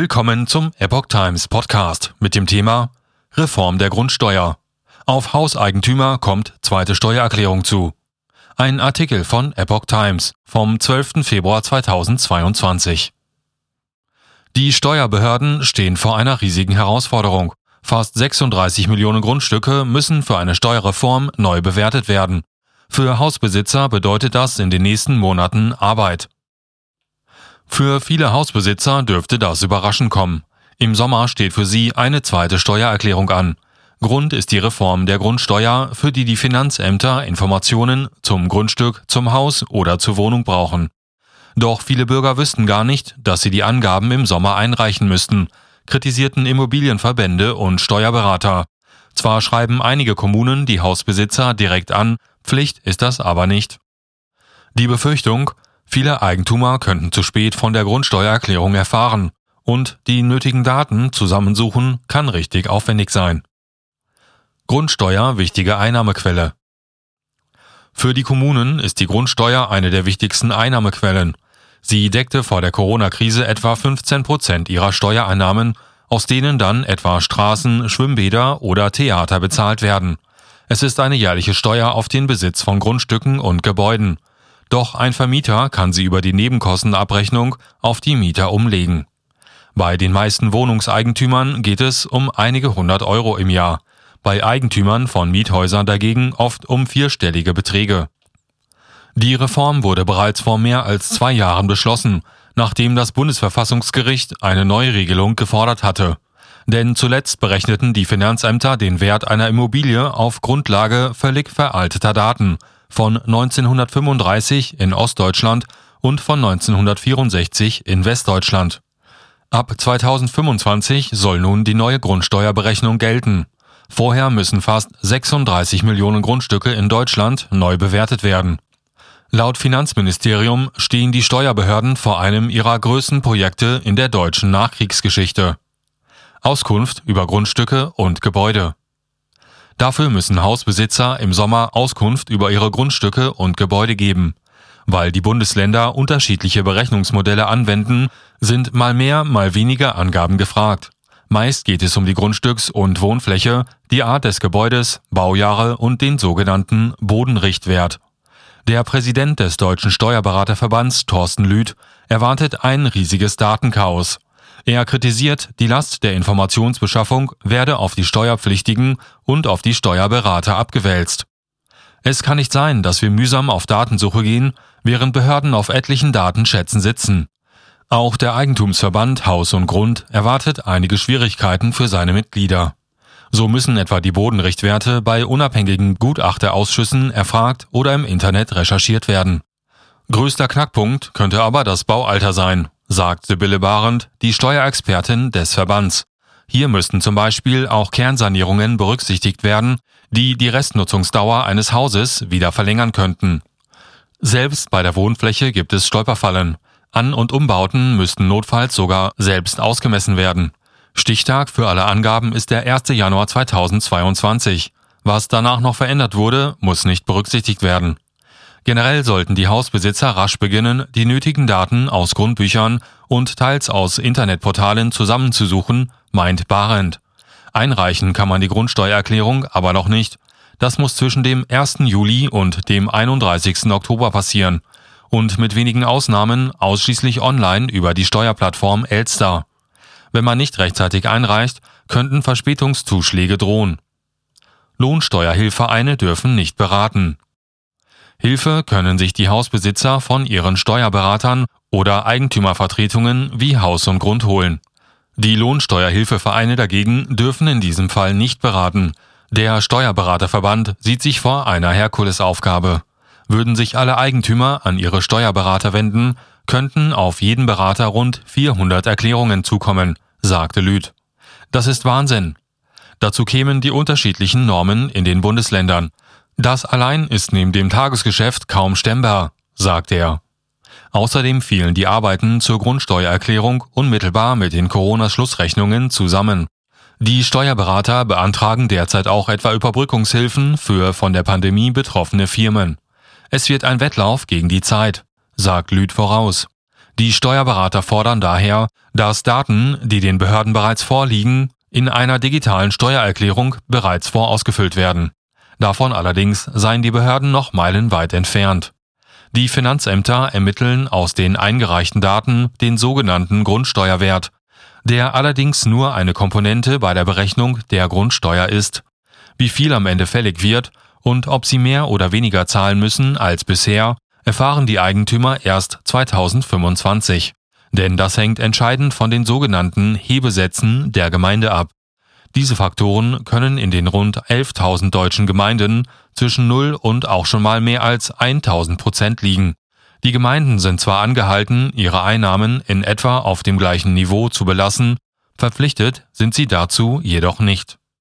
Willkommen zum Epoch Times Podcast mit dem Thema Reform der Grundsteuer. Auf Hauseigentümer kommt zweite Steuererklärung zu. Ein Artikel von Epoch Times vom 12. Februar 2022. Die Steuerbehörden stehen vor einer riesigen Herausforderung. Fast 36 Millionen Grundstücke müssen für eine Steuerreform neu bewertet werden. Für Hausbesitzer bedeutet das in den nächsten Monaten Arbeit. Für viele Hausbesitzer dürfte das überraschend kommen. Im Sommer steht für sie eine zweite Steuererklärung an. Grund ist die Reform der Grundsteuer, für die die Finanzämter Informationen zum Grundstück, zum Haus oder zur Wohnung brauchen. Doch viele Bürger wüssten gar nicht, dass sie die Angaben im Sommer einreichen müssten, kritisierten Immobilienverbände und Steuerberater. Zwar schreiben einige Kommunen die Hausbesitzer direkt an, Pflicht ist das aber nicht. Die Befürchtung, Viele Eigentümer könnten zu spät von der Grundsteuererklärung erfahren und die nötigen Daten zusammensuchen kann richtig aufwendig sein. Grundsteuer wichtige Einnahmequelle. Für die Kommunen ist die Grundsteuer eine der wichtigsten Einnahmequellen. Sie deckte vor der Corona-Krise etwa 15 Prozent ihrer Steuereinnahmen, aus denen dann etwa Straßen, Schwimmbäder oder Theater bezahlt werden. Es ist eine jährliche Steuer auf den Besitz von Grundstücken und Gebäuden. Doch ein Vermieter kann sie über die Nebenkostenabrechnung auf die Mieter umlegen. Bei den meisten Wohnungseigentümern geht es um einige hundert Euro im Jahr, bei Eigentümern von Miethäusern dagegen oft um vierstellige Beträge. Die Reform wurde bereits vor mehr als zwei Jahren beschlossen, nachdem das Bundesverfassungsgericht eine Neuregelung gefordert hatte. Denn zuletzt berechneten die Finanzämter den Wert einer Immobilie auf Grundlage völlig veralteter Daten, von 1935 in Ostdeutschland und von 1964 in Westdeutschland. Ab 2025 soll nun die neue Grundsteuerberechnung gelten. Vorher müssen fast 36 Millionen Grundstücke in Deutschland neu bewertet werden. Laut Finanzministerium stehen die Steuerbehörden vor einem ihrer größten Projekte in der deutschen Nachkriegsgeschichte. Auskunft über Grundstücke und Gebäude. Dafür müssen Hausbesitzer im Sommer Auskunft über ihre Grundstücke und Gebäude geben. Weil die Bundesländer unterschiedliche Berechnungsmodelle anwenden, sind mal mehr, mal weniger Angaben gefragt. Meist geht es um die Grundstücks- und Wohnfläche, die Art des Gebäudes, Baujahre und den sogenannten Bodenrichtwert. Der Präsident des Deutschen Steuerberaterverbands, Thorsten Lüth, erwartet ein riesiges Datenchaos. Er kritisiert, die Last der Informationsbeschaffung werde auf die Steuerpflichtigen und auf die Steuerberater abgewälzt. Es kann nicht sein, dass wir mühsam auf Datensuche gehen, während Behörden auf etlichen Datenschätzen sitzen. Auch der Eigentumsverband Haus und Grund erwartet einige Schwierigkeiten für seine Mitglieder. So müssen etwa die Bodenrichtwerte bei unabhängigen Gutachterausschüssen erfragt oder im Internet recherchiert werden. Größter Knackpunkt könnte aber das Baualter sein, sagt Sibylle Barend, die Steuerexpertin des Verbands. Hier müssten zum Beispiel auch Kernsanierungen berücksichtigt werden, die die Restnutzungsdauer eines Hauses wieder verlängern könnten. Selbst bei der Wohnfläche gibt es Stolperfallen. An- und Umbauten müssten notfalls sogar selbst ausgemessen werden. Stichtag für alle Angaben ist der 1. Januar 2022. Was danach noch verändert wurde, muss nicht berücksichtigt werden. Generell sollten die Hausbesitzer rasch beginnen, die nötigen Daten aus Grundbüchern und teils aus Internetportalen zusammenzusuchen, meint Barend. Einreichen kann man die Grundsteuererklärung aber noch nicht. Das muss zwischen dem 1. Juli und dem 31. Oktober passieren und mit wenigen Ausnahmen ausschließlich online über die Steuerplattform Elster. Wenn man nicht rechtzeitig einreicht, könnten Verspätungszuschläge drohen. Lohnsteuerhilfevereine dürfen nicht beraten. Hilfe können sich die Hausbesitzer von ihren Steuerberatern oder Eigentümervertretungen wie Haus und Grund holen. Die Lohnsteuerhilfevereine dagegen dürfen in diesem Fall nicht beraten. Der Steuerberaterverband sieht sich vor einer Herkulesaufgabe. Würden sich alle Eigentümer an ihre Steuerberater wenden, könnten auf jeden Berater rund 400 Erklärungen zukommen, sagte Lüth. Das ist Wahnsinn. Dazu kämen die unterschiedlichen Normen in den Bundesländern. Das allein ist neben dem Tagesgeschäft kaum stemmbar, sagt er. Außerdem fielen die Arbeiten zur Grundsteuererklärung unmittelbar mit den Corona-Schlussrechnungen zusammen. Die Steuerberater beantragen derzeit auch etwa Überbrückungshilfen für von der Pandemie betroffene Firmen. Es wird ein Wettlauf gegen die Zeit, sagt Lüth voraus. Die Steuerberater fordern daher, dass Daten, die den Behörden bereits vorliegen, in einer digitalen Steuererklärung bereits vorausgefüllt werden. Davon allerdings seien die Behörden noch meilenweit entfernt. Die Finanzämter ermitteln aus den eingereichten Daten den sogenannten Grundsteuerwert, der allerdings nur eine Komponente bei der Berechnung der Grundsteuer ist. Wie viel am Ende fällig wird und ob sie mehr oder weniger zahlen müssen als bisher, erfahren die Eigentümer erst 2025. Denn das hängt entscheidend von den sogenannten Hebesätzen der Gemeinde ab. Diese Faktoren können in den rund 11.000 deutschen Gemeinden zwischen 0 und auch schon mal mehr als 1.000 Prozent liegen. Die Gemeinden sind zwar angehalten, ihre Einnahmen in etwa auf dem gleichen Niveau zu belassen, verpflichtet sind sie dazu jedoch nicht.